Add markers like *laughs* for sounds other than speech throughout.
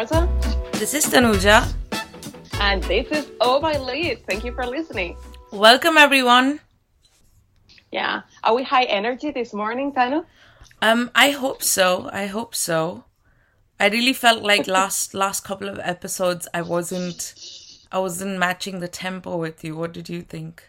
Rosa. This is Tanuja. And this is Oh My Lit. Thank you for listening. Welcome, everyone. Yeah. Are we high energy this morning, Tanu? Um, I hope so. I hope so. I really felt like *laughs* last last couple of episodes I wasn't I wasn't matching the tempo with you. What did you think?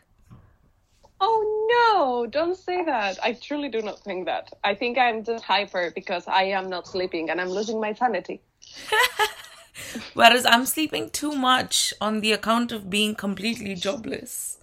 Oh no, don't say that. I truly do not think that. I think I'm just hyper because I am not sleeping and I'm losing my sanity. *laughs* Whereas I'm sleeping too much on the account of being completely jobless.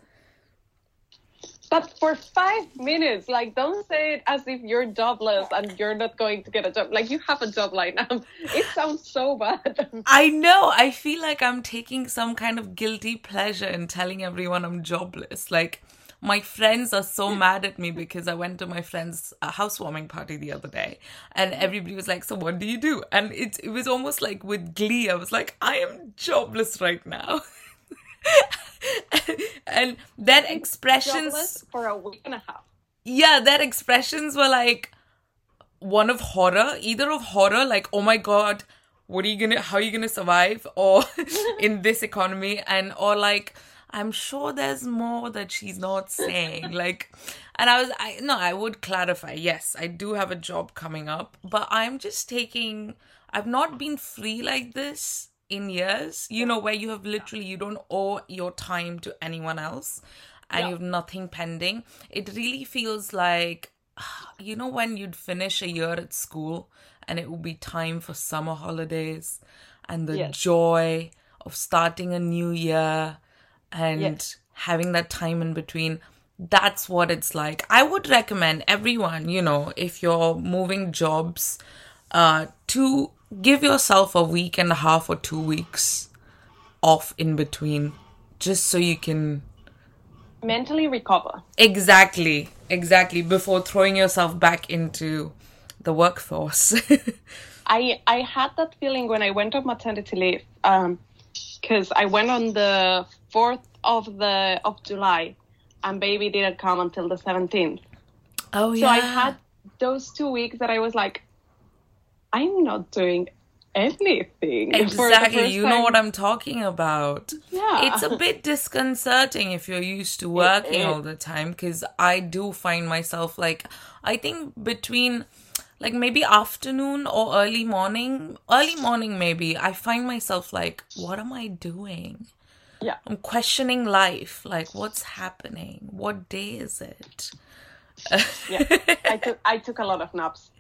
But for five minutes, like, don't say it as if you're jobless and you're not going to get a job. Like, you have a job right now. *laughs* It sounds so bad. *laughs* I know. I feel like I'm taking some kind of guilty pleasure in telling everyone I'm jobless. Like, my friends are so *laughs* mad at me because I went to my friend's uh, housewarming party the other day and everybody was like, So, what do you do? And it, it was almost like with glee. I was like, I am jobless right now. *laughs* and then expressions Jobless for a week and a half. yeah, their expressions were like one of horror, either of horror, like, oh my god, what are you gonna, how are you gonna survive? Or *laughs* in this economy, and or like, I'm sure there's more that she's not saying. *laughs* Like, and I was, I, no, I would clarify, yes, I do have a job coming up, but I'm just taking, I've not been free like this in years, you know, where you have literally, you don't owe your time to anyone else and Yeah. you have nothing pending. It really feels like, *sighs* you know, when you'd finish a year at school and it would be time for summer holidays and the Yes. joy of starting a new year and Yes. having that time in between. That's what it's like. I would recommend everyone, you know, if you're moving jobs, uh, to give yourself a week and a half or two weeks off in between, just so you can Mentally recover. Exactly, exactly. Before throwing yourself back into the workforce. *laughs* I I had that feeling when I went on maternity leave, um, because I went on the fourth of the of July, and baby didn't come until the seventeenth. oh yeah. So I had those two weeks that I was like, I'm not doing anything. exactly. You know what I'm talking about. Yeah. It's a bit disconcerting if you're used to *laughs* working all the time because I do find myself like I think between like maybe afternoon or early morning, early morning maybe, I find myself like what am I doing? Yeah. I'm questioning life. Like, what's happening? What day is it? yeah. I took I took a lot of naps.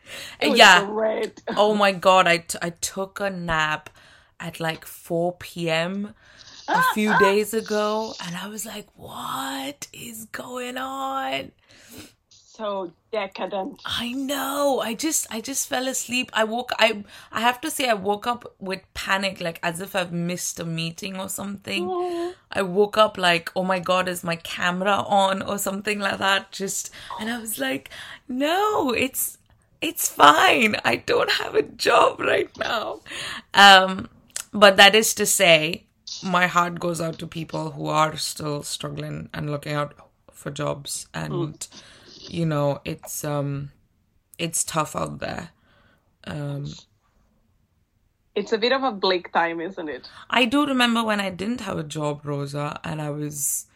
Yeah. great. *laughs* Oh my god, I, t- I took a nap at like 4 p.m. a few days ago, and I was like, what is going on? So decadent. I know. I just I just fell asleep. I woke I I have to say I woke up with panic like as if I've missed a meeting or something. I woke up like, "Oh my god, is my camera on?" or something like that. Just and I was like, "No, it's it's fine. I don't have a job right now." Um but that is to say my heart goes out to people who are still struggling and looking out for jobs and you know it's um it's tough out there um It's a bit of a bleak time, isn't it? i do remember when i didn't have a job rosa and i was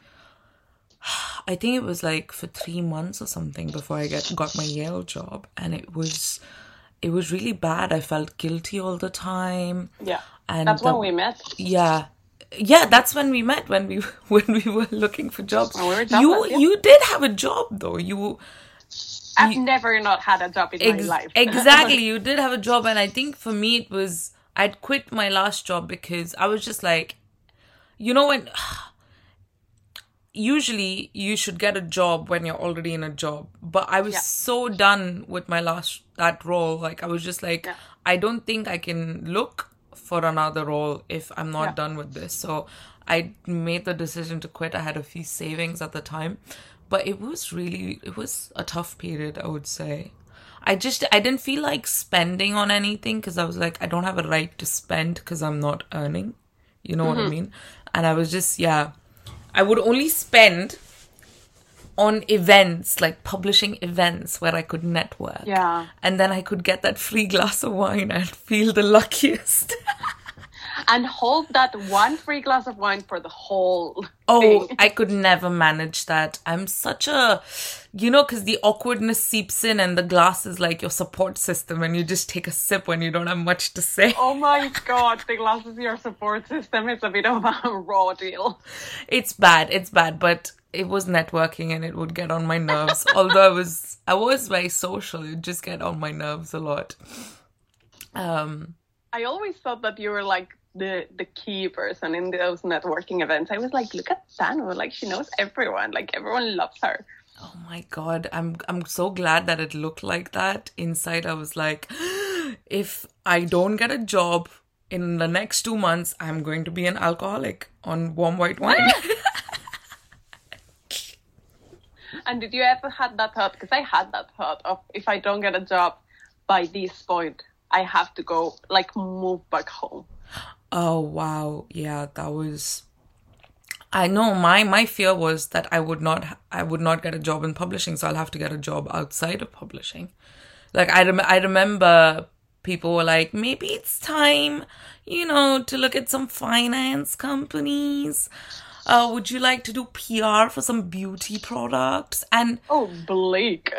i think it was like for three months or something before i get got my yale job and it was it was really bad i felt guilty all the time Yeah. and That's the- when we met. yeah yeah that's when we met when we *laughs* when we were looking for jobs we you yeah. you did have a job though you I've never not had a job in Ex- my life. exactly. *laughs* You did have a job, and I think for me it was I'd quit my last job because I was just like, you know, when *sighs* usually you should get a job when you're already in a job, but I was Yeah. so done with my last that role. Like I was just like, Yeah. I don't think I can look for another role if I'm not Yeah. done with this. So I made the decision to quit. I had a few savings at the time, but it was really it was a tough period, I would say. I just I didn't feel like spending on anything because I was like I don't have a right to spend because I'm not earning. You know what I mm-hmm. mean? And I was just yeah, I would only spend on events like publishing events where I could network. Yeah. And then I could get that free glass of wine and feel the luckiest. *laughs* and hold that one free glass of wine for the whole Oh. I could never manage that. I'm such a, you know, because the awkwardness seeps in and the glass is like your support system and you just take a sip when you don't have much to say. Oh my *laughs* god, the glass is your support system. It's a bit of a raw deal. It's bad. It's bad, but it was networking and it would get on my nerves. *laughs* Although I was, I was very social. It just get on my nerves a lot. Um, I always thought that you were like the the key person in those networking events. I was like, look at Tanu, like she knows everyone, like everyone loves her. Oh my god, I'm I'm so glad that it looked like that. Inside I was like *gasps* if I don't get a job in the next 2 months, I'm going to be an alcoholic on warm white wine. *laughs* And did you ever had that thought? Because I had that thought of if I don't get a job by this point, I have to go like move back home. oh wow. Yeah, that was I know my my fear was that I would not I would not get a job in publishing, so I'll have to get a job outside of publishing. Like I rem- I remember people were like, maybe it's time, you know, to look at some finance companies. Uh, would you like to do PR for some beauty products? And Oh, bleak.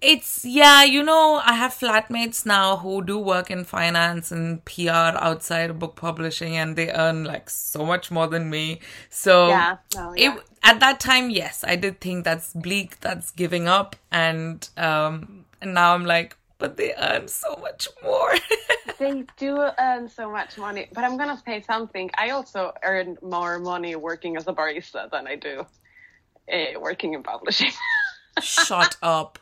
it's yeah, you know, I have flatmates now who do work in finance and PR outside of book publishing, and they earn like so much more than me. So Yeah, yeah. it at that time, yes, I did think that's bleak, that's giving up, and um, and now I'm like, but they earn so much more. *laughs* they do earn so much money, but I'm gonna say something. I also earn more money working as a barista than I do uh, working in publishing. *laughs* Shut up!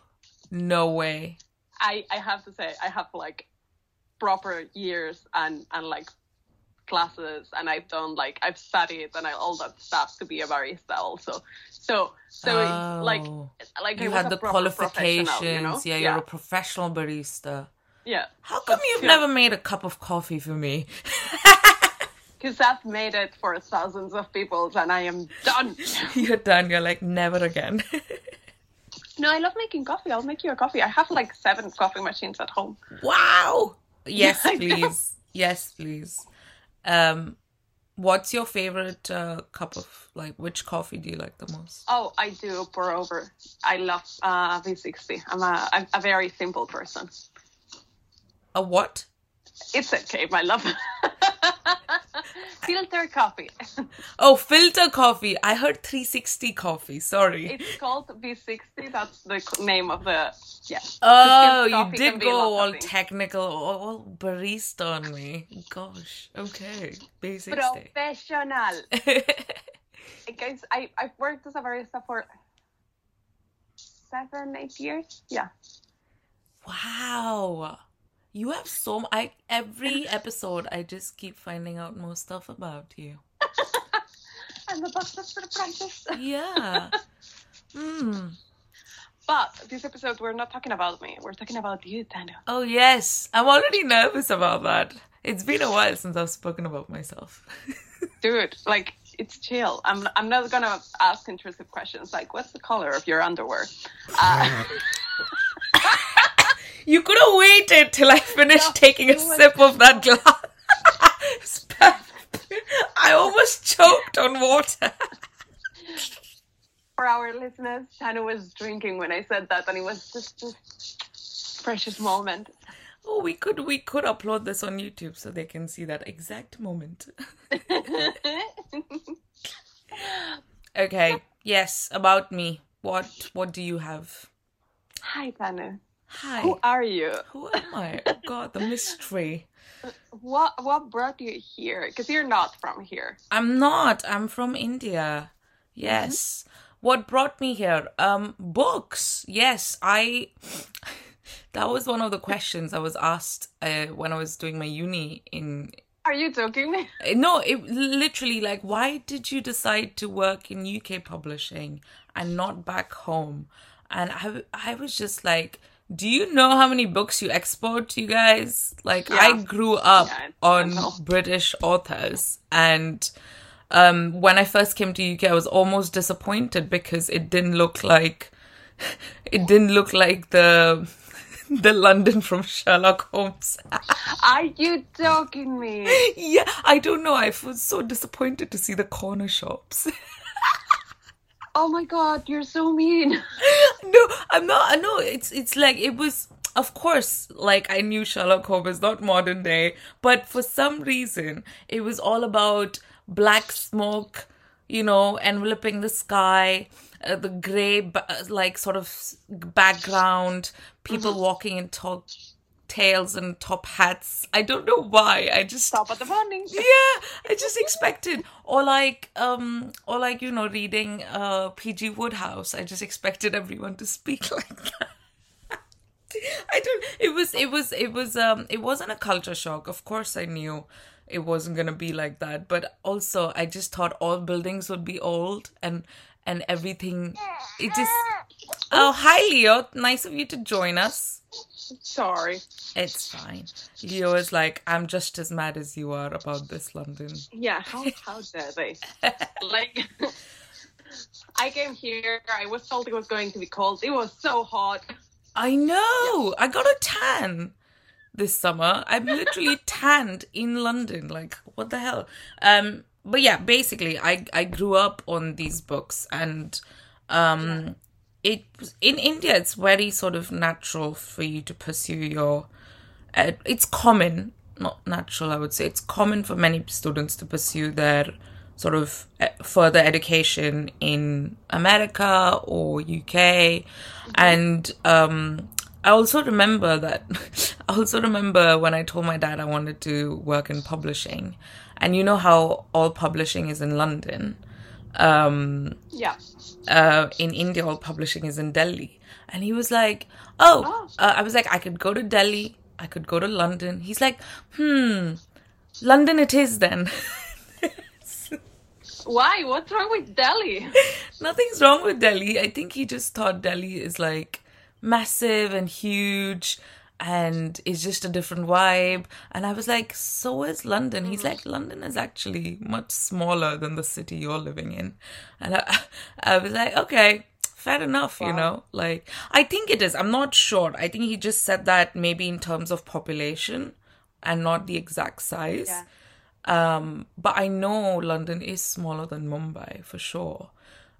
No way. I I have to say I have like proper years and and like classes and I've done like I've studied and I, all that stuff to be a barista also. So so it's like Oh. like You had the qualifications. You know? Yeah, you're a professional barista. yeah. How come you've Yeah. never made a cup of coffee for me? *laughs* Because I've made it for thousands of people and I am done. *laughs* You're done. You're like, never again. *laughs* no, I love making coffee. I'll make you a coffee. I have like seven coffee machines at home. wow. Yes, please. Yes, please. Um, what's your favorite uh, cup of like? Which coffee do you like the most? Oh, I do pour over. I love uh, V60. I'm a, I'm a very simple person. A what? It's okay, my love. *laughs* Filter coffee. *laughs* Oh, filter coffee. I heard 360 coffee. Sorry. It's called V60. That's the name of the yeah. Oh, you did go all technical, all, barista on me. Gosh. Okay. Basic. Professional. *laughs* Guys, I I've worked as a barista for seven, eight years. Yeah. Wow. You have so m- I every episode I just keep finding out more stuff about you. *laughs* I'm a box of surprises. Yeah. *laughs* Hmm. But this episode, we're not talking about me. We're talking about you, Daniel. Oh yes. I'm already nervous about that. It's been a while since I've spoken about myself. *laughs* Dude, like it's chill. I'm I'm not gonna ask intrusive questions like what's the color of your underwear. Uh, You could have waited till I finished No, taking a sip of that glass. *laughs* I almost choked on water. for our listeners, Tanu was drinking when I said that, and it was just a precious moment. Oh, we could we could upload this on YouTube so they can see that exact moment. *laughs* Okay. Yes, about me. What what do you have? Hi, Tanu. Hi. Who are you? Who am I? Oh God, the mystery. *laughs* What what brought you here? Because you're not from here. I'm not. I'm from India. Yes. What brought me here? Um, books. Yes, I. *laughs* That was one of the questions I was asked uh, when I was doing my uni in. Are you joking? Uh, *laughs* No, it literally like, why did you decide to work in UK publishing and not back home? And I, I was just like, do you know how many books you export, you guys? Like, I grew up Yeah, on. British authors, and um, when I first came to UK, I was almost disappointed because it didn't look like *laughs* it didn't look like the *laughs* the London from Sherlock Holmes. Are you joking me? *laughs* yeah, I don't know. I was so disappointed to see the corner shops. oh my god, you're so mean. I'm not. No, it's it's like it was. Of course, like I knew Sherlock Holmes is not modern day, but for some reason, it was all about black smoke, you know, enveloping the sky, uh, the gray, like sort of background, people mm-hmm. walking in top tails and top hats. I don't know why. I just top of the morning. *laughs* yeah, I just expected, or like, um, or like you know, reading uh P.G. Wodehouse. I just expected everyone to speak *laughs* like that. I don't. It was. It was. It was. Um. It wasn't a culture shock. Of course, I knew it wasn't gonna be like that. But also, I just thought all buildings would be old and and everything. It just. Oh, hi, Leo. Nice of you to join us. Sorry. It's fine. Leo is like, I'm just as mad as you are about this London. Yeah. How how dare they? *laughs* like. *laughs* I came here. I was told it was going to be cold. It was so hot. I know. Yeah. I got a tan this summer. I'm literally *laughs* tanned in London. Like, what the hell? Um, but yeah, basically, I I grew up on these books, and um. It in India. It's very sort of natural for you to pursue your. Uh, it's common, not natural. I would say it's common for many students to pursue their sort of uh, further education in America or UK. And um, I also remember that, *laughs* I also remember when I told my dad I wanted to work in publishing. And you know how all publishing is in London. Um, yeah. Uh, in India, all publishing is in Delhi. And he was like, oh, oh. Uh, I was like, I could go to Delhi. I could go to London. He's like, hmm, London it is then. *laughs* Why? What's wrong with Delhi? *laughs* Nothing's wrong with Delhi. I think he just thought Delhi is like massive and huge and it's just a different vibe. And I was like, so is London. He's like, London is actually much smaller than the city you're living in. And I, *laughs* I was like, okay, fair enough, wow. you know? Like, I think it is. I'm not sure. I think he just said that maybe in terms of population and not the exact size. Yeah. Um, but I know London is smaller than Mumbai for sure.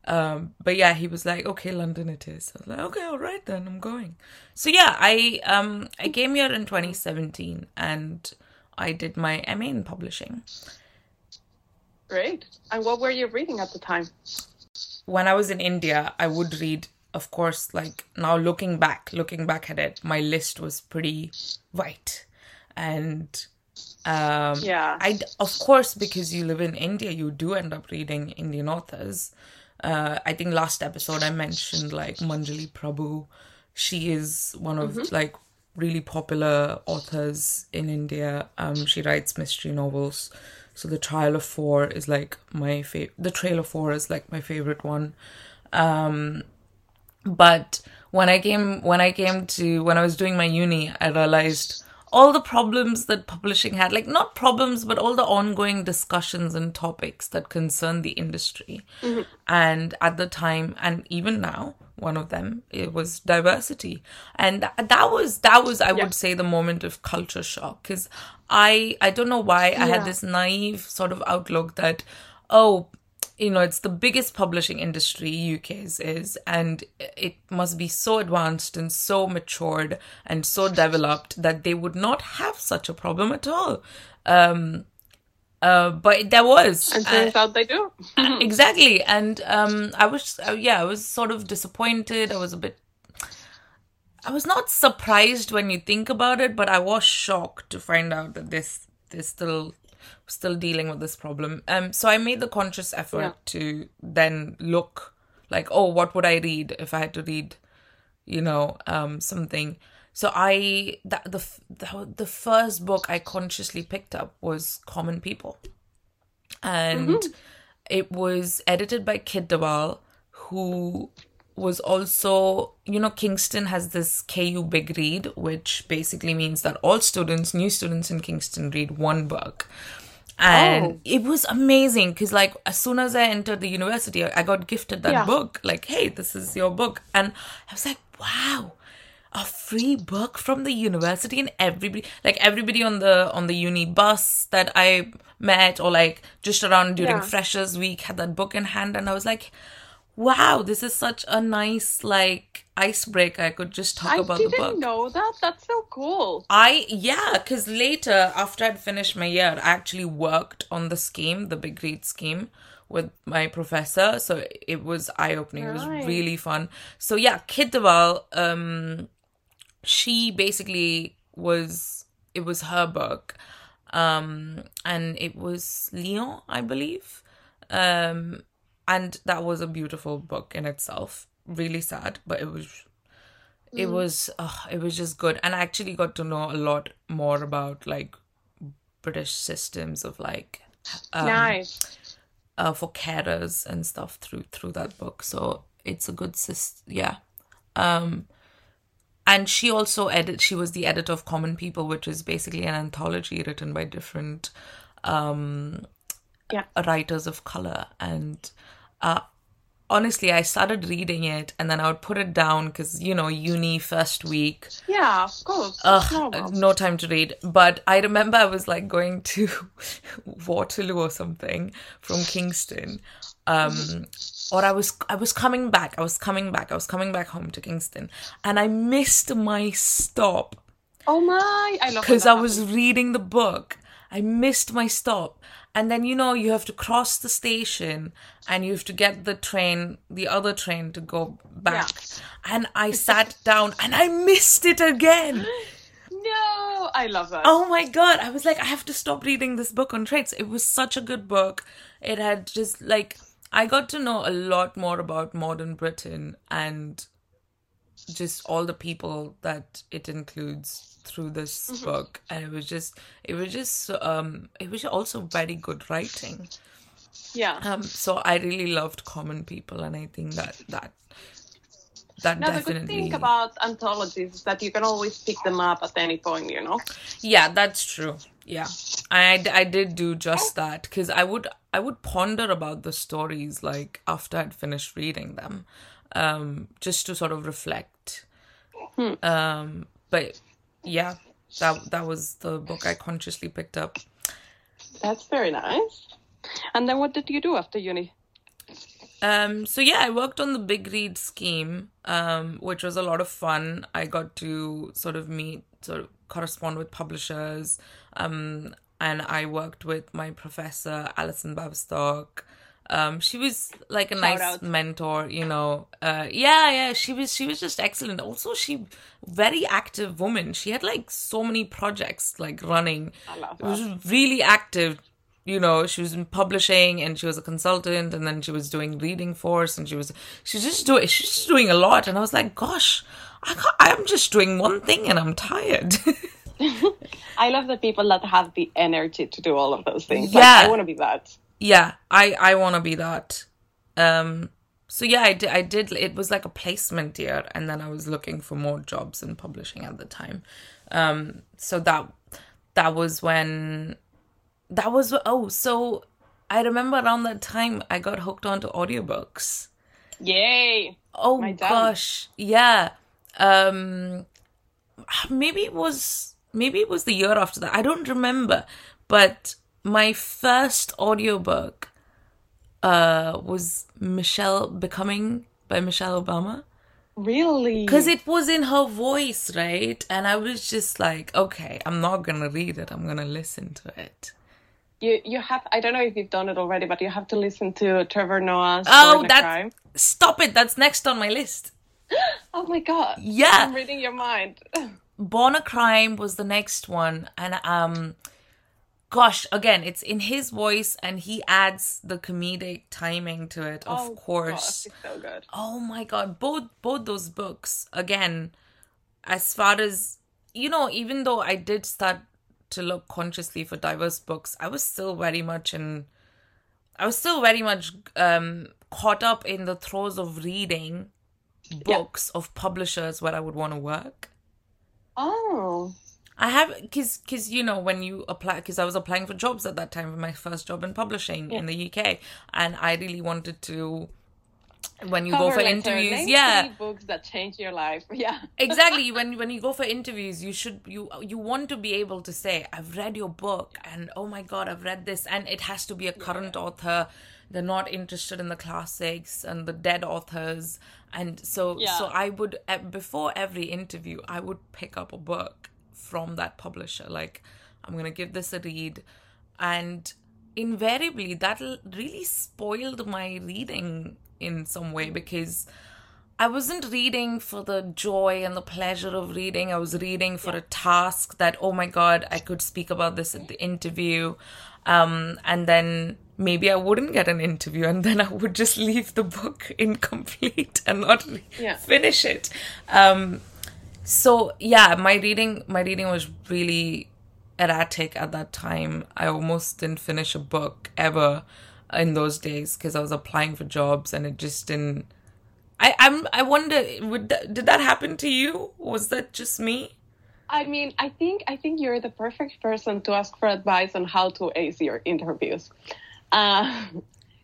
Um, but yeah, he was like, okay, London it is. I was like, okay, all right then, I'm going. So yeah, I um I came here in 2017 and I did my MA in publishing. Great. And what were you reading at the time? When I was in India, I would read, of course, like now looking back, looking back at it, my list was pretty white. And um, yeah. I of course because you live in India, you do end up reading Indian authors. Uh, I think last episode I mentioned like Manjiri Prabhu. She is one of mm-hmm. like really popular authors in India. Um, she writes mystery novels. So the Trial of Four is like my favorite. The Trail of Four is like my favorite one. Um, but when I came when I came to when I was doing my uni, I realized all the problems that publishing had like not problems but all the ongoing discussions and topics that concern the industry mm-hmm. and at the time and even now one of them it was diversity and that, that was that was i yeah. would say the moment of culture shock because i i don't know why i yeah. had this naive sort of outlook that oh you know it's the biggest publishing industry UK's is and it must be so advanced and so matured and so developed that they would not have such a problem at all. Um uh, but there was and turns uh, out they do. *laughs* exactly. And um i was uh, yeah i was sort of disappointed. I was a bit i was not surprised when you think about it but i was shocked to find out that this this still still dealing with this problem. Um, so I made the conscious effort yeah. to then look like, oh, what would I read if I had to read, you know, um, something. So I that the the the first book I consciously picked up was Common People, and mm-hmm. it was edited by Kit de Waal, who was also, you know, Kingston has this KU Big Read, which basically means that all students, new students in Kingston, read one book and oh. it was amazing because like as soon as i entered the university i got gifted that yeah. book like hey this is your book and i was like wow a free book from the university and everybody like everybody on the on the uni bus that I met or like just around during Yeah. freshers week had that book in hand and I was like wow this is such a nice like icebreaker I could just talk I about the book. I didn't know that. That's so cool. I yeah, because later after I'd finished my year, I actually worked on the scheme, the big read scheme, with my professor. So it was eye opening. It was really fun. So yeah, Kit de Waal, um, she basically was it was her book, um, and it was Leon, I believe, um, and that was a beautiful book in itself. Really sad, but it was it was uh, it was just good and i actually got to know a lot more about like british systems of like um, nice. uh, for carers and stuff through through that book so it's a good sys- yeah um and she also edit she was the editor of common people which is basically an anthology written by different um Yeah. writers of color and uh honestly i started reading it and then i would put it down because you know uni first week Yeah, of course. Ugh, no time to read. But I remember I was like going to *laughs* Waterloo or something from Kingston. Um or I was I was coming back. I was coming back. I was coming back home to Kingston and I missed my stop Oh my! I love because I was reading the book. I missed my stop. And then you know you have to cross the station and you have to get the train, the other train to go back. Yeah. And I *laughs* sat down and I missed it again. No, I love that. Oh my god! I was like, I have to stop reading this book on trains. It was such a good book. It had just like I got to know a lot more about modern Britain and just all the people that it includes through this Mm-hmm. book and it was just it was just um it was also very good writing yeah. um so i really loved common people and i think that that that Now the good thing about anthologies is that you can always pick them up at any point. You know. Yeah, that's true. Yeah, I, I, I did do just that because I would I would ponder about the stories like after I'd finished reading them, um, just to sort of reflect. Um, but yeah, that that was the book I consciously picked up. That's very nice. And then what did you do after uni? Um, so yeah, I worked on the big read scheme, um, which was a lot of fun. I got to sort of meet, sort of correspond with publishers, um, and I worked with my professor Alison Baverstock. Um, she was like a nice out. mentor, you know. Uh, yeah, yeah, she was she was just excellent. Also, she very active woman. She had like so many projects like running. I love It was really active you know she was in publishing and she was a consultant and then she was doing reading force and she was she's just doing she's just doing a lot and i was like gosh i can't, i'm just doing one thing and i'm tired *laughs* *laughs* I love the people that have the energy to do all of those things. Yeah. Like, I want to be that. Yeah i i want to be that um so yeah I did, I did it was like a placement year and then i was looking for more jobs in publishing at the time um so that that was when that was oh so i remember around that time i got hooked onto audiobooks Yay! Oh My dad. gosh, yeah. Um, maybe it was maybe it was the year after that. I don't remember, but my first audiobook uh was Michelle Becoming by Michelle Obama Really? because it was in her voice, right? And I was just like, okay, I'm not gonna read it. I'm gonna listen to it. you you have. I don't know if you've done it already, but you have to listen to Trevor Noah's. Oh, that's stop it. That's next on my list. *gasps* Oh my god. Yeah. I'm reading your mind. Born a Crime was the next one, and um, gosh, again, it's in his voice, and he adds the comedic timing to it. Of Oh, course. gosh, so good. Oh my god, both both those books again. As far as you know, even though I did start to look consciously for diverse books, I was still very much in. I was still very much um, caught up in the throes of reading books of publishers where I would want to work. Oh. I have because because you know when you apply because I was applying for jobs at that time for my first job in publishing in the UK and I really wanted to when you go for letter, interviews yeah books that changed your life. *laughs* Yeah. exactly when *laughs* when you go for interviews you should you you want to be able to say i've read your book and oh my god i've read this and it has to be a current author they're not interested in the classics and the dead authors and so Yeah. so i would before every interview i would pick up a book from that publisher like i'm going to give this a read and invariably that really spoiled my reading in some way because I wasn't reading for the joy and the pleasure of reading. I was reading for a task that, oh my God, I could speak about this at the interview. Um, and then maybe I wouldn't get an interview and then I would just *laughs* leave the book *laughs* incomplete and not Yeah. finish it. Um, so yeah, my reading, my reading was really erratic at that time. I almost didn't finish a book ever in those days because I was applying for jobs and it just didn't I I'm I wonder would that, did that happen to you? Was that just me? I mean, I think I think you're the perfect person to ask for advice on how to ace your interviews. Uh,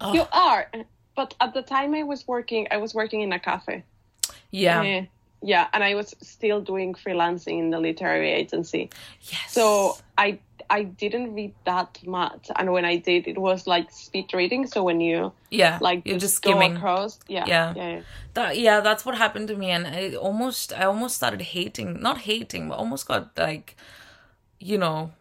Oh. You are, but at the time I was working, I was working in a cafe. Yeah. Uh, yeah, and I was still doing freelancing in the literary agency. yes. So I I didn't read that much, and when I did, it was like speed reading. So when you yeah, like you're just skimming. across, yeah, Yeah. yeah, yeah. That, yeah, that's what happened to me, and I almost I almost started hating, not hating, but almost got like, you know,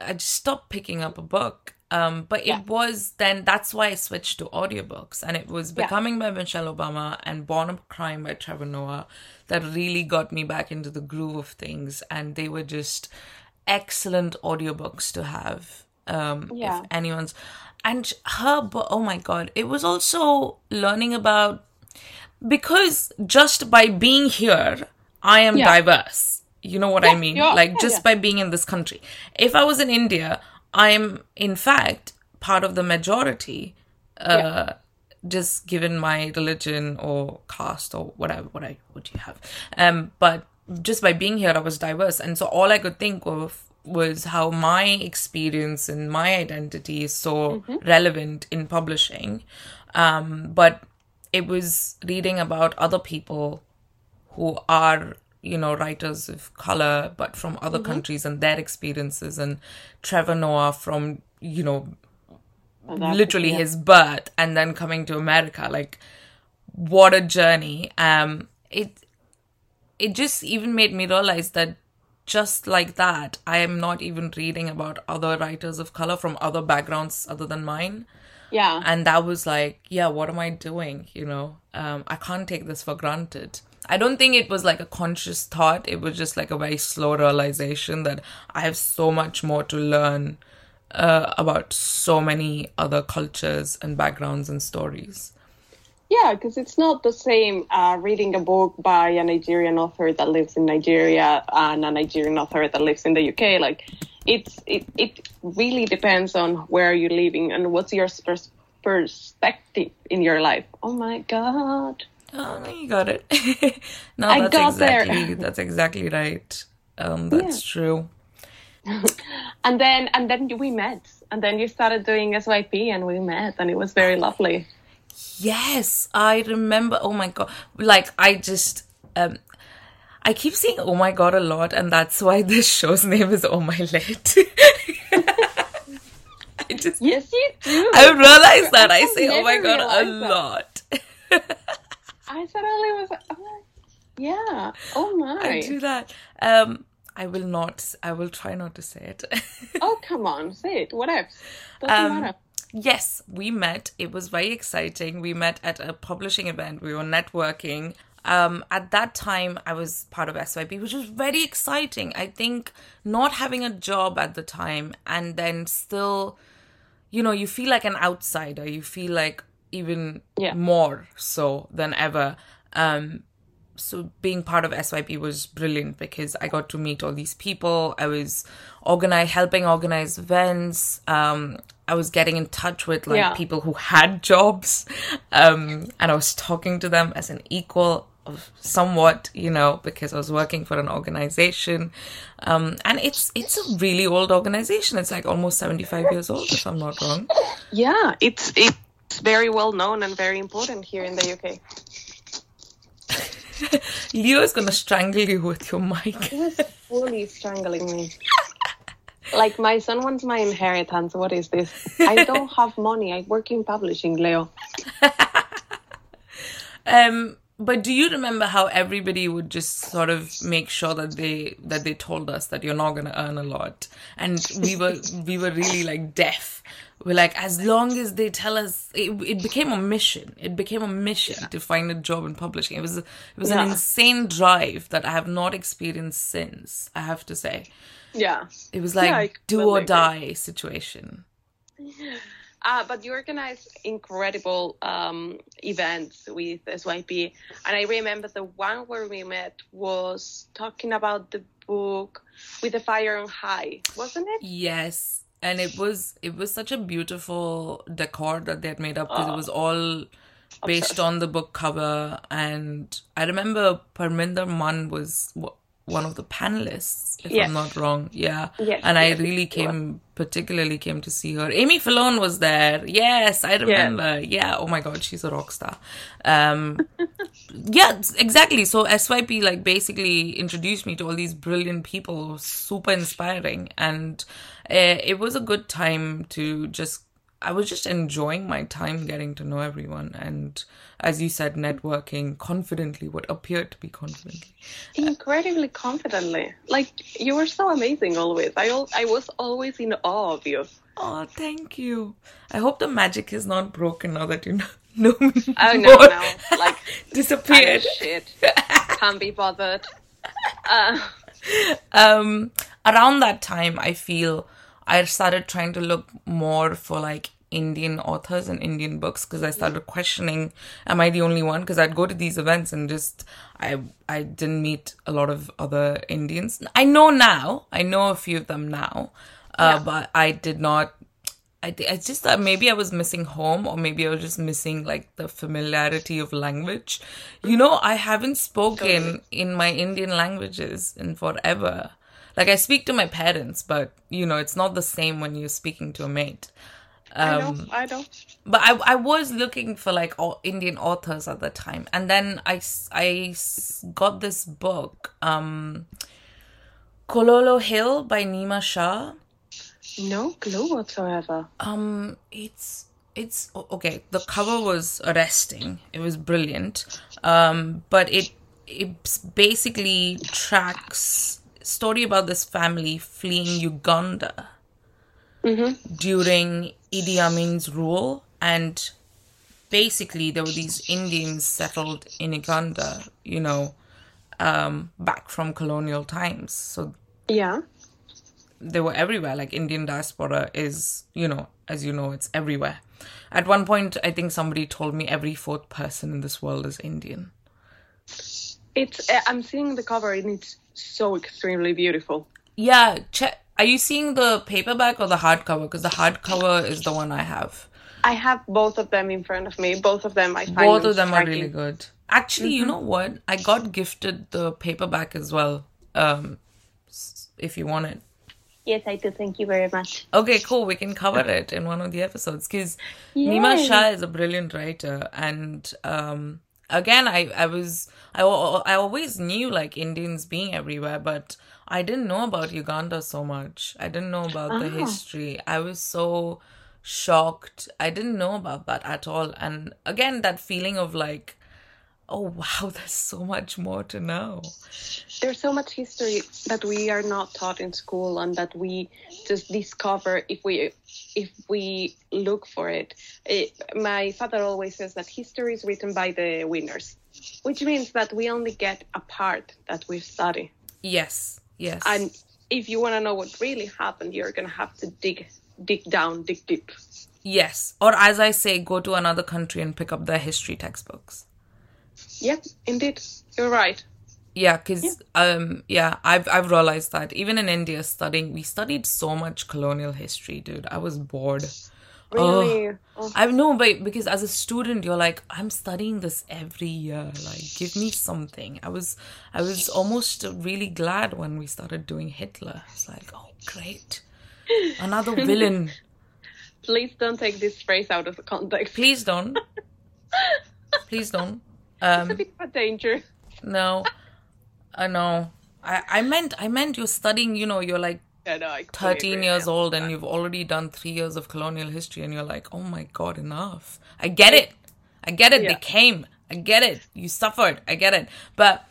I just stopped picking up a book. Um, but Yeah. it was then that's why I switched to audiobooks, and it was Yeah. Becoming by Michelle Obama and Born of Crime by Trevor Noah that really got me back into the groove of things, and they were just excellent audiobooks to have. Um, Yeah. if anyone's and her, bo- oh my god, it was also learning about because just by being here, I am Yeah. diverse. You know what I mean? like just yeah. by being in this country. If I was in India, I'm in fact part of the majority. Uh, just given my religion or caste or whatever, what I what you have. Um, but just by being here, I was diverse, and so all I could think of was how my experience and my identity is so relevant in publishing. Um, but it was reading about other people who are you know writers of color but from other countries and their experiences. And trevor noah from you know that- literally yeah. his birth and then coming to america. Like what a journey. Um it it just even made me realize that just like that i am not even reading about other writers of color from other backgrounds other than mine. Yeah. and that was like yeah what am i doing? You know um i can't take this for granted i don't think it was like a conscious thought it was just like a very slow realization that i have so much more to learn uh, about so many other cultures and backgrounds and stories Yeah, because it's not the same uh, reading a book by a Nigerian author that lives in Nigeria and a Nigerian author that lives in the UK. Like, it's it it really depends on where you're living and what's your pers- perspective in your life. Oh my god! Oh no, you got it *laughs* no I that's got there. exactly that's exactly right um that's true *laughs* And then and then we met, and then you started doing SYP, and we met, and it was very lovely. Yes, I remember. Oh my god! Like I just, um, I keep saying "oh my god" a lot, and that's why this show's *laughs* name is "Oh My Lit." I just, Yes, you do. I realize that I I've say "oh my god" a that. lot. I suddenly was like, oh, yeah, oh my. I do that. Um, I will not. I will try not to say it. *laughs* Oh come on, say it. Whatever. Doesn't Um, matter. Yes, we met. It was very exciting. We met at a publishing event. We were networking. Um, at that time, I was part of SYP, which was very exciting. I think not having a job at the time and then still, you know, you feel like an outsider. You feel like even Yeah. more so than ever. Um, so being part of SYP was brilliant because I got to meet all these people. I was organize helping organize events. Um, I was getting in touch with like Yeah. people who had *laughs* jobs, um, and I was talking to them as an equal of somewhat, you know, because I was working for an organization. Um, and it's it's a really old organization. It's like almost seventy five years old, if I'm not wrong. Yeah, it's it. It's very well known and very important here in the UK. *laughs* Leo is gonna strangle you with your mic. He was fully strangling me. Like my son wants my inheritance. What is this? I don't *laughs* have money. I work in publishing, Leo. Um, but do you remember how everybody would just sort of make sure that they that they told us that you're not gonna earn a lot, and we were we were really like deaf. We're like, as long as they tell us, it, it became a mission. It became a mission to find a job in publishing. It was it was an insane drive that I have not experienced since. I have to say, Yeah. it was like Yeah, do or die situation. *laughs* Uh, but you organize incredible um, events with SYP. And I remember the one where we met was talking about the book With the Fire on High, wasn't it? Yes, and it was it was such a beautiful decor that they had made up because it ah. was all based on the book cover. And I remember Parminder Mann was one of the panelists, if Yes. I'm not wrong. Yeah, Yes, and I really came particularly came to see her. Amy Fallon was there. Yes, I remember. Yeah. Oh my God, she's a rock star. Um, *laughs* yeah, exactly. So SYP like basically introduced me to all these brilliant people, super inspiring, and uh, it was a good time to just. I was just enjoying my time getting to know everyone, and as you said, networking confidently, what appeared to be confidently. Incredibly confidently. Like, you were so amazing always. I, al- I was always in awe of you. Oh, thank you. I hope the magic is not broken now that you know, *laughs* know me. Oh, no, no. Like, *laughs* disappeared. shit. Can't be bothered. *laughs* Uh, um around that time i feel i started trying to look more for like indian authors and indian books because i started questioning am i the only one because i'd go to these events and just i i didn't meet a lot of other indians i know now i know a few of them now uh, Yeah. but i did not I it's just that maybe I was missing home, or maybe I was just missing like the familiarity of language. You know, I haven't spoken in my Indian languages in forever. Like I speak to my parents, but you know, it's not the same when you're speaking to a mate. I know, Um, I know. But I, I was looking for like Indian authors at the time, and then I, I got this book, um, Kololo Hill by Neema Shah. No clue whatsoever. Um, it's it's okay. The cover was arresting. It was brilliant. Um, but it it basically tracks story about this family fleeing Uganda during Idi Amin's rule, and basically there were these Indians settled in Uganda. You know, um, back from colonial times. So Yeah. they were everywhere. Like Indian diaspora is, you know, as you know, it's everywhere. At one point, I think somebody told me every fourth person in this world is Indian. It's. I'm seeing the cover and it's so extremely beautiful. Yeah, check. Are you seeing the paperback or the hardcover? Because the hardcover is the one I have. I have both of them in front of me. Both of them I find Both of them are really good. Actually, you know what? I got gifted the paperback as well. Um, if you want it. Yes, I do. Thank you very much. Okay, cool. We can cover it in one of the episodes because Neema Shah is a brilliant writer, and um, again, I I was I I always knew like Indians being everywhere, but I didn't know about Uganda so much. I didn't know about the Ah. history. I was so shocked. I didn't know about that at all, and again, that feeling of like. Oh wow, *laughs* there's so much more to know. There's so much history that we are not taught in school, and that we just discover if we if we look for it. it. My father always says that history is written by the winners, which means that we only get a part that we study. Yes, yes. And if you want to know what really happened, you're gonna have to dig dig down, dig deep. Yes. Or as I say, go to another country and pick up their history textbooks. Yep, indeed, you're right. Yeah, because um, yeah, I've I've realized that even in India, studying we studied so much colonial history, dude. I was bored. Really, oh, I know, but because as a student, you're like, I'm studying this every year. Like, give me something. I was I was almost really glad when we started doing Hitler. It's like, oh, great, another *laughs* villain. please don't take this phrase out of the context. Please don't. Please don't. *laughs* It's Um, a bit of a danger. no, uh, know. I, I meant I meant you're studying. You know, you're like Yeah, no, I completely 13 agree. years old and you've already done three years of colonial history and you're like, oh my god, enough. I get it. I get it. They came. I get it. You suffered. I get it. But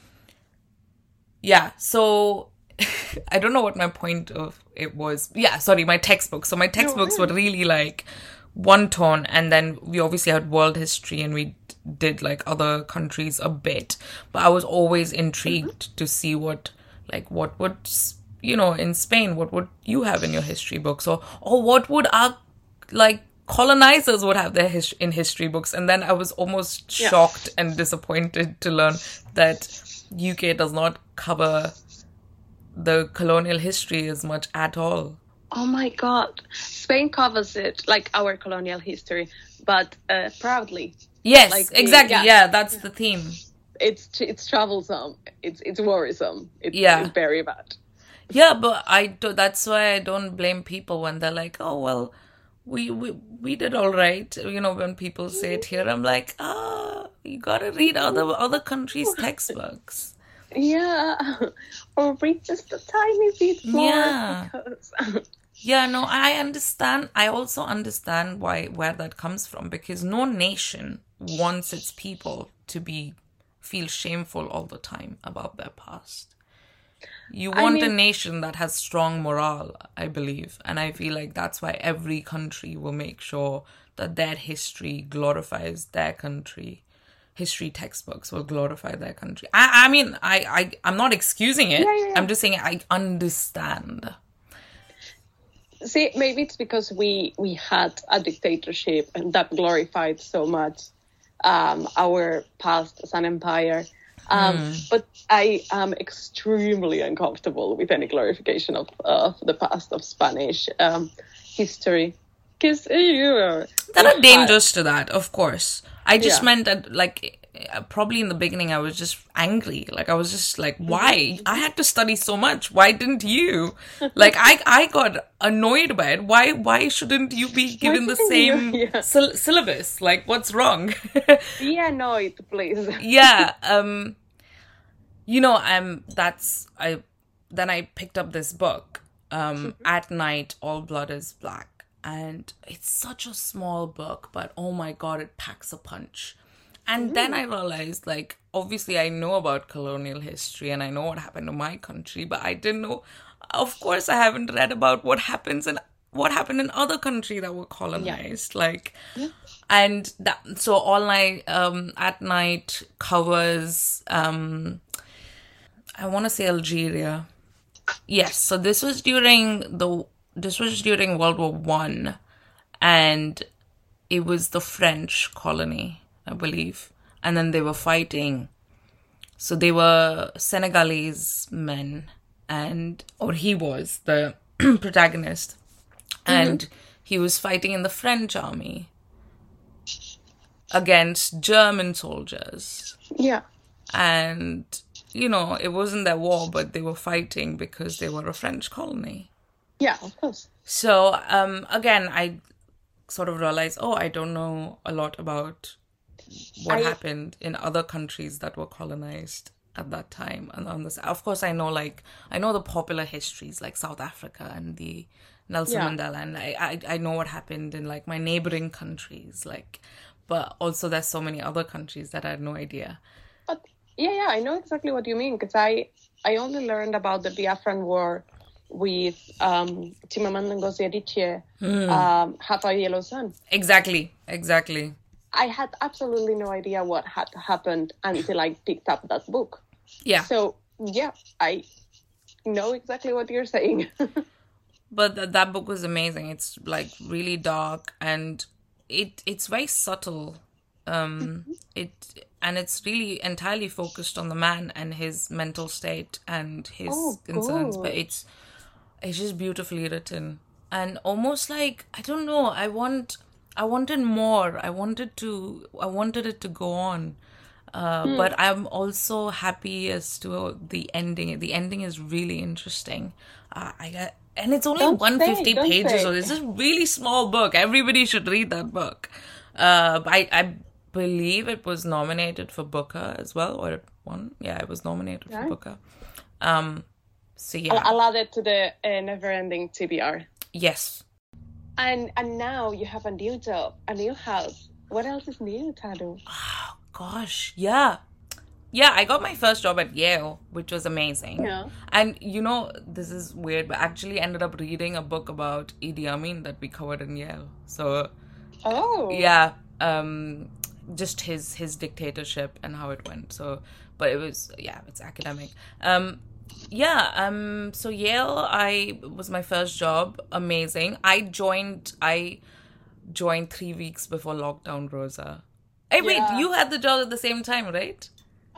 yeah, so *laughs* I don't know what my point of it was. Yeah, sorry, my textbooks. So my textbooks were really like one tone and then we obviously had world history and we d- did like other countries a bit. But I was always intrigued to see what like what would you know in Spain what would you have in your history books or or what would our like colonizers would have their his- in history books and then I was almost Yeah. shocked and disappointed to learn that UK does not cover the colonial history as much at all. Oh my god. Spain covers it, like our colonial history, but uh, proudly. Yes, Like the- exactly. yeah. Yeah. that's the theme. It's it's troublesome. It's it's worrisome. It's, Yeah. it's very bad. Yeah, but I do, that's why I don't blame people when they're like, "Oh well, we we we did all right." You know, when people say it here, I'm like, "Ah, you gotta read other other countries' textbooks." Yeah. Or read just a tiny bit more. Yeah. Because *laughs* Yeah, no, I understand. I also understand why where that comes from because no nation wants its people to be feel shameful all the time about their past. You I want a nation that has strong morale, I believe, and I feel like that's why every country will make sure that their history glorifies their country. History textbooks will glorify their country. I, I mean, I, I, I'm not excusing it. Yeah, yeah, yeah. I'm just saying I understand. see, maybe it's because we we had a dictatorship and that glorified so much um, our past as an empire. Um, Hmm. But I am extremely uncomfortable with any glorification of of the past of Spanish um, history because there are dangers to that of course i just Yeah. meant that like uh, probably in the beginning i was just angry. Like i was just like why? I had to study so much. Why didn't you? *laughs* Like i i got annoyed by it. Why why shouldn't you be given the you? same *laughs* Yeah. syll- syllabus? Like what's wrong? *laughs* Be annoyed, please. yeah um you know I'm. that's i then i picked up this book um at night all blood is black. And it's such a small book but oh my god it packs a punch and then i realized like obviously i know about colonial history and i know what happened to my country but i didn't know of course i haven't read about what happens in what happened in other countries that were colonized like and that so all night um at night covers um i want to say algeria. Yes so this was during the this was during world war one and it was the french colony i believe. And then they were fighting. So they were senegalese men. And or he was the *clears throat* protagonist. And he was fighting in the french army against german soldiers. Yeah. and you know it wasn't their war but they were fighting because they were a french colony. Yeah, of course. so um again i sort of realized oh i don't know a lot about what I- happened in other countries that were colonized at that time and on this of course i know like i know the popular histories like south africa and the nelson Yeah. mandela and I, I i know what happened in like my neighboring countries like but also there's so many other countries that i had no idea But yeah, yeah, I know exactly what you mean because I I only learned about the Biafran War with um, Chimamanda Ngozi Adichie, um, Half a Yellow Sun. exactly exactly I had absolutely no idea what had happened until I picked up that book. yeah. So yeah, I know exactly what you're saying. *laughs* but th- that book was amazing. It's like really dark and it it's very subtle. Um it and it's really entirely focused on the man and his mental state and his Oh, concerns but it's it's just beautifully written. And almost like i don't know i want i wanted more. I wanted to i wanted it to go on. Uh, but I'm also happy as to the ending. The ending is really interesting. Uh, I got and it's only Don't 150 say, pages so it's a really small book. Everybody should read that book. Uh i i believe it was nominated for booker as well or it won? Yeah it was nominated Yeah. for booker. Um so yeah. I'll, I'll add it to the uh, never-ending TBR. yes And and now you have a new job, a new house. What else is new, Tanu? Oh gosh yeah yeah i got my first job at yale which was amazing Yeah. and you know this is weird but I actually ended up reading a book about Idi Amin that we covered in Yale so Oh. yeah um just his his dictatorship and how it went so but it was yeah it's academic um yeah um so yale i was my first job amazing i joined i joined three weeks before lockdown rosa hey wait Yeah. you had the job at the same time right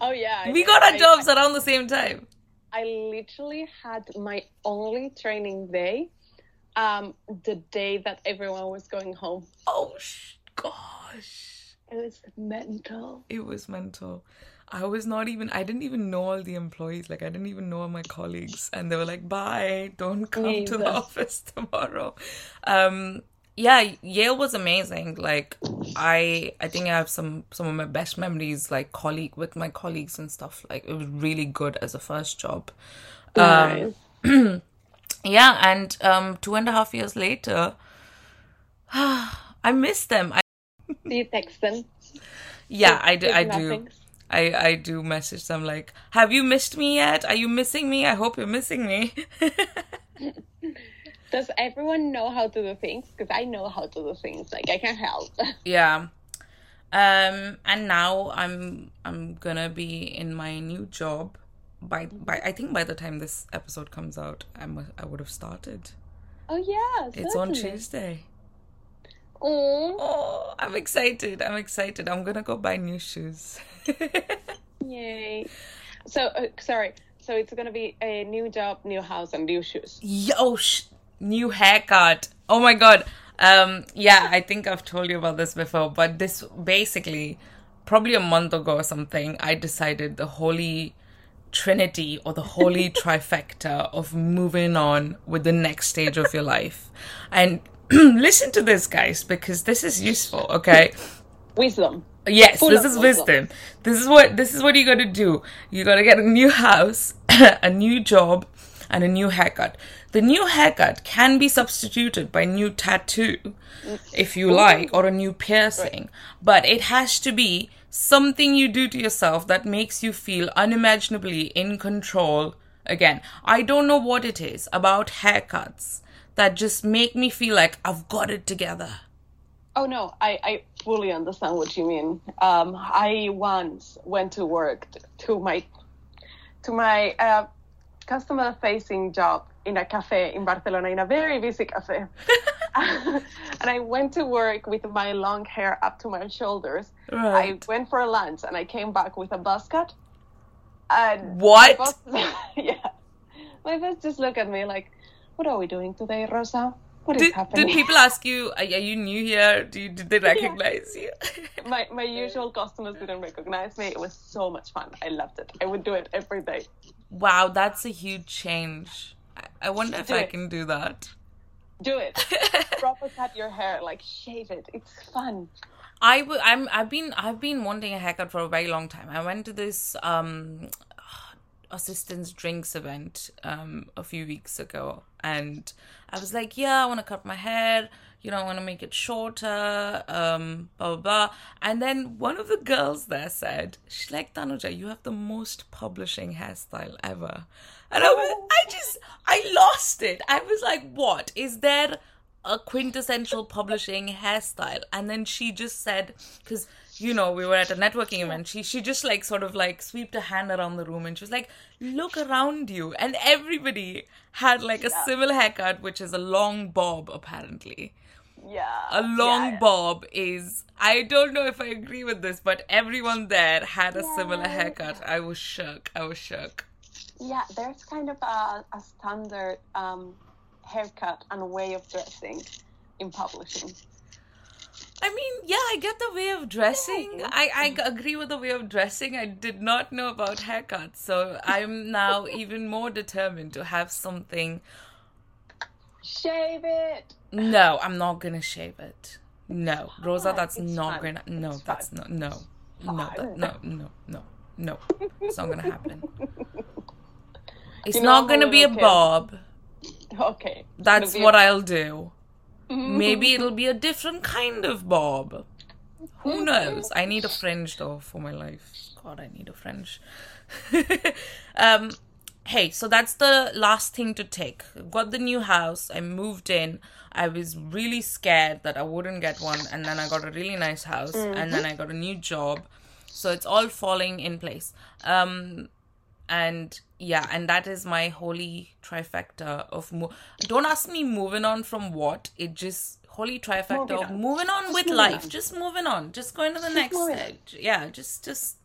Oh yeah. I we did. got our I- jobs around the same time I literally had my only training day, um, the day that everyone was going home. oh sh- gosh It was mental. it was mental i was not even i didn't even know all the employees like i didn't even know all my colleagues and they were like bye don't come to the office *laughs* tomorrow um yeah yale was amazing like i i think i have some some of my best memories like colleague with my colleagues and stuff like it was really good as a first job Nice. *clears throat* yeah and um two and a half years later *sighs* i miss them I, Do you text them? yeah i do i do? I, I do message them like, have you missed me yet? Are you missing me? I hope you're missing me. *laughs* Does everyone know how to do things? Because I know how to do things. Like I can help. *laughs* yeah. Um and now I'm I'm gonna be in my new job by by I think by the time this episode comes out I must I would have started. oh yeah. It's on. Tuesday. Oh, I'm excited. I'm excited. I'm gonna go buy new shoes. *laughs* yay. So uh, sorry. So it's gonna be a new job, new house, and new shoes. Yo, sh- new haircut. Oh my god. Um, yeah, I think I've told you about this before, but this basically, probably a month ago or something, I decided the holy trinity or the holy *laughs* trifecta of moving on with the next stage of your life. And *clears throat* listen to this, guys, because this is useful, okay? *laughs* Wisdom. Yes, Full this is wisdom. wisdom. This is what this is what you got to do. You got to get a new house, *clears throat* a new job, and a new haircut. The new haircut can be substituted by new tattoo if you like or a new piercing, but it has to be something you do to yourself that makes you feel unimaginably in control. Again, I don't know what it is about haircuts that just make me feel like I've got it together. Oh no, I, I fully understand what you mean. Um, I once went to work to my to my uh, customer facing job in a cafe in Barcelona, in a very busy cafe. *laughs* *laughs* and I went to work with my long hair up to my shoulders. Right. I went for lunch and I came back with a buzz cut. And What? My boss, *laughs* yeah. My boss just looked at me like, "What are we doing today, Rosa? What is Did, happening?" did people ask you, are, are you new here? Do you, did they recognize you? *laughs* my my usual customers didn't recognize me. It was so much fun. I loved it. I would do it every day. wow, that's a huge change. I, I wonder if Do I it. can do that. Do it. *laughs* Proper cut your hair, like shave it. It's fun. I w- I'm I've been I've been wanting a haircut for a very long time. I went to this um assistance drinks event um a few weeks ago and I was like, yeah, I want to cut my hair, you know, I want to make it shorter, um blah blah blah. And then one of the girls there said, she's like, Tanuja, you have the most publishing hairstyle ever. And I was I just I lost it. I was like, what? Is there a quintessential publishing hairstyle and then she just said because you know we were at a networking event. She she just like sort of like swept a hand around the room and she was like look around you. And everybody had like a similar haircut which is a long bob apparently. Yeah. a long yeah. bob is i don't know if i agree with this but everyone there had a similar haircut. I was shook. I was shook. Yeah, there's kind of a, a standard um, haircut and way of dressing in publishing. I mean, yeah, I get the way of dressing. I, I agree with the way of dressing. I did not know about haircuts. So I'm now *laughs* even more determined to have something Shave it. No, I'm not gonna shave it. No, Rosa, that's it's not gonna. No, it's that's not. No, no, that, no, no, no, no. It's not gonna happen. *laughs* It's You know, not gonna be a kid. bob. Okay. That's what I'll do. Mm-hmm. Maybe it'll be a different kind of bob. Mm-hmm. Who knows? I need a fringe though for my life. God, I need a fringe. *laughs* um, hey, so that's the last thing to take. Got the new house. I moved in. I was really scared that I wouldn't get one, and then I got a really nice house, and then I got a new job. So it's all falling in place. Um, and yeah and that is my holy trifecta of mo- don't ask me moving on from what it just holy trifecta Moving of on. moving on Just with moving life on. just moving on just going to the next moving stage yeah just just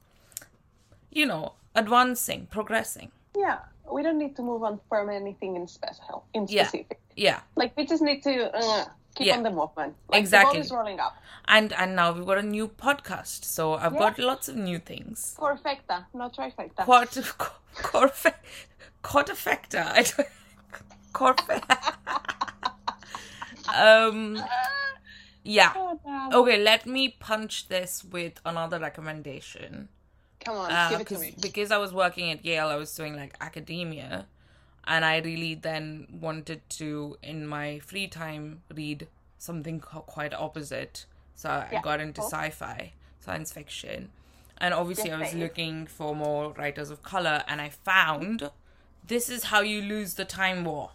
you know advancing progressing Yeah. We don't need to move on from anything in special, in Yeah. specific. yeah Like we just need to uh, keep Yeah. on the movement. Like Exactly. The ball is rolling up. and and now we've got a new podcast so i've got lots of new things Perfecta, not trifecta. quart *laughs* corfe don't corfe *laughs* um yeah Oh. Okay, let me punch this with another recommendation. Come on, Uh, give it to me. because I was working at Yale, I was doing like academia, and I really then wanted to, in my free time, read something quite opposite. So I Yeah, got into cool. sci-fi, science fiction, and obviously I was looking for more writers of color, and I found "This Is How You Lose the Time War."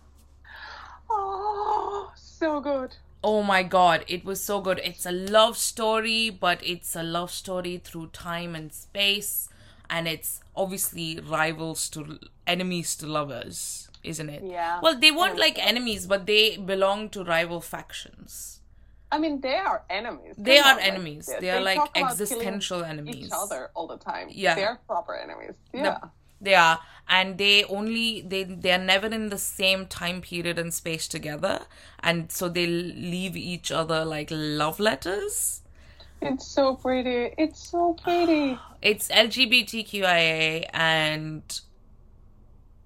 Oh, so good. Oh my god, it was so good. It's a love story, but it's a love story through time and space, and it's obviously rivals to enemies to lovers, isn't it? Yeah. Well, they weren't like enemies, but they belong to rival factions. I mean, they are enemies. They are on, like, enemies. They are, like, existential enemies. Each other all the time. Yeah. They're proper enemies. Yeah. The- They are, and they only they they are never in the same time period and space together, and so they leave each other like love letters. It's so pretty. It's so pretty. *sighs* it's LGBTQIA and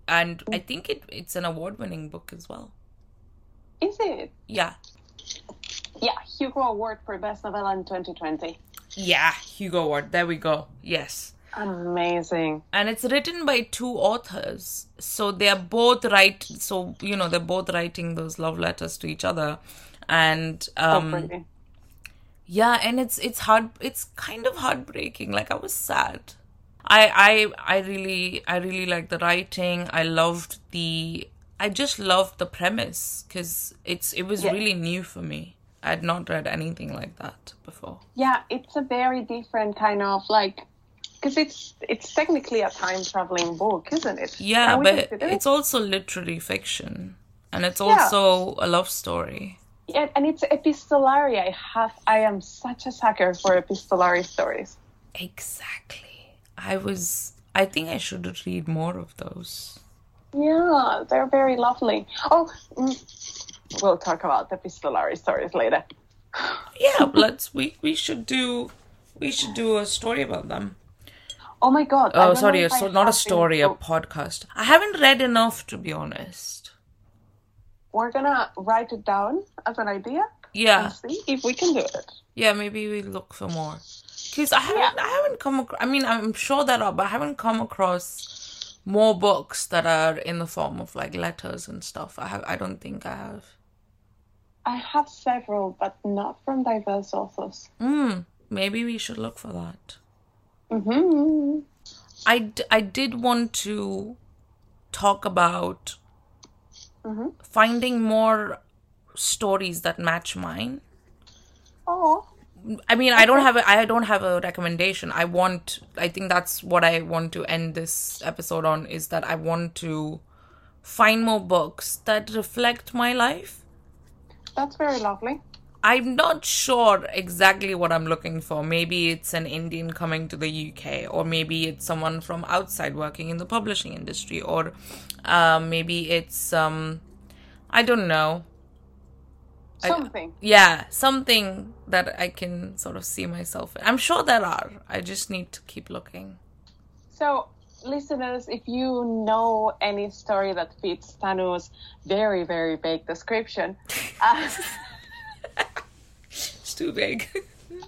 and I think it it's an award winning book as well. Is it? Yeah. Yeah, Hugo Award for Best Novella in 2020. Yeah, Hugo Award. There we go. Yes. Amazing. And it's written by two authors. So they're both write so you know, they're both writing those love letters to each other. And um pretty. Yeah, and it's it's hard it's kind of heartbreaking. Like I was sad. I I I really I really like the writing. I loved the I just loved the premise cuz it's it was Yeah. really new for me. I had not read anything like that before. Yeah, it's a very different kind of like, because it's it's technically a time traveling book, isn't it? Yeah, but it? it's also literary fiction and it's Yeah. also a love story. Yeah, and it's epistolary. I have I am such a sucker for epistolary stories. Exactly. I was I think I should read more of those. Yeah, they're very lovely. Oh, mm, we'll talk about epistolary stories later. Yeah, let's we we should do we should do a story about them. Oh my god! Oh, sorry, know a if I so, not a story, a podcast. I haven't read enough to be honest. We're gonna write it down as an idea Yeah, and see if we can do it. yeah, maybe we look for more. Cause I haven't, Yeah. I haven't come. Ac- I mean, I'm sure there are, but I haven't come across more books that are in the form of like letters and stuff. I have, I don't think I have. I have several, but not from diverse authors. Hmm. Maybe we should look for that. hmm I, d- I did want to talk about Mhm. finding more stories that match mine. Oh, I mean, I don't have a, I don't have a recommendation. I want I think that's what I want to end this episode on is that I want to find more books that reflect my life. that's very lovely. I'm not sure exactly what I'm looking for. Maybe it's an Indian coming to the UK, or maybe it's someone from outside working in the publishing industry, or uh, maybe it's um, I don't know. I- Something. Yeah, something that I can sort of see myself in. I'm sure there are. I just need to keep looking. So, listeners, if you know any story that fits Tanu's very, very vague description, uh, *laughs* It's too big.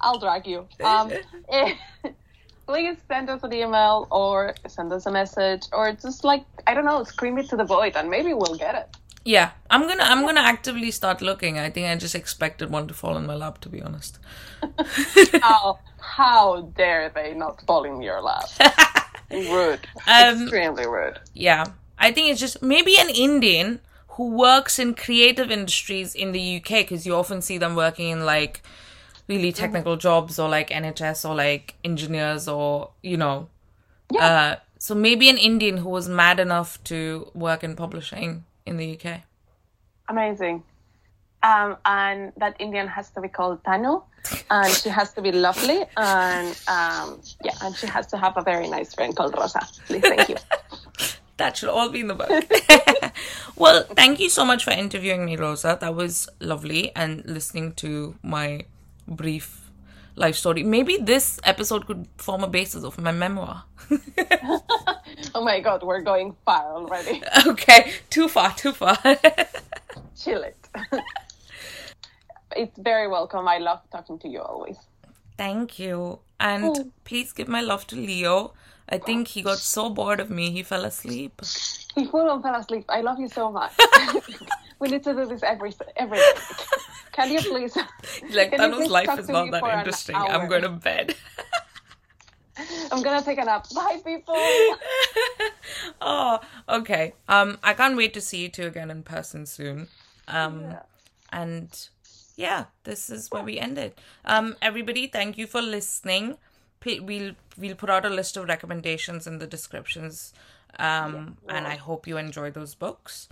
I'll drag you. *laughs* Um, eh, *laughs* please send us an email or send us a message or just like, I don't know, scream it to the void and maybe we'll get it. yeah, I'm gonna I'm gonna actively start looking. I think I just expected one to fall in my lap, to be honest. *laughs* How, how dare they not fall in your lap? rude. Um, Extremely rude. Yeah. I think it's just maybe an Indian who works in creative industries in the UK because you often see them working in like really technical jobs or like NHS or like engineers or, you know. Uh, so maybe an Indian who was mad enough to work in publishing in the UK. Amazing. Um, and that Indian has to be called Tanu, and she has to be lovely, and um, yeah, and she has to have a very nice friend called Rosa. Please, thank you. *laughs* That should all be in the book. *laughs* well, thank you so much for interviewing me, Rosa. That was lovely and listening to my brief life story. Maybe this episode could form a basis of my memoir. *laughs* oh my God, we're going far already. *laughs* okay, too far, too far. *laughs* Chill it. it's very welcome. I love talking to you always. Thank you. And hmm. please give my love to Leo. I think he got so bored of me, he fell asleep. He full on fell asleep. I love you so much. *laughs* we need to do this every every day. *laughs* Can you please? Like, can Tanu's life is not that interesting. I'm going to bed. *laughs* I'm gonna take a nap. Bye, people. oh, okay. Um, I can't wait to see you two again in person soon. Um, Yeah. and yeah, this is where we ended. Um, everybody, thank you for listening. We'll we'll put out a list of recommendations in the descriptions. Um, and I hope you enjoy those books.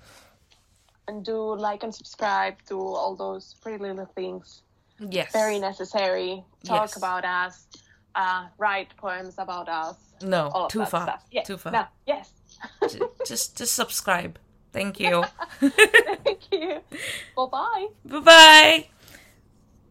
and do like and subscribe to all those pretty little things. Yes. Very necessary. Talk Yes. about us. Uh, write poems about us. no, too far. Yeah. Too far. No. Yes. Just just subscribe. Thank you. *laughs* Thank you. *laughs* Bye bye. bye bye.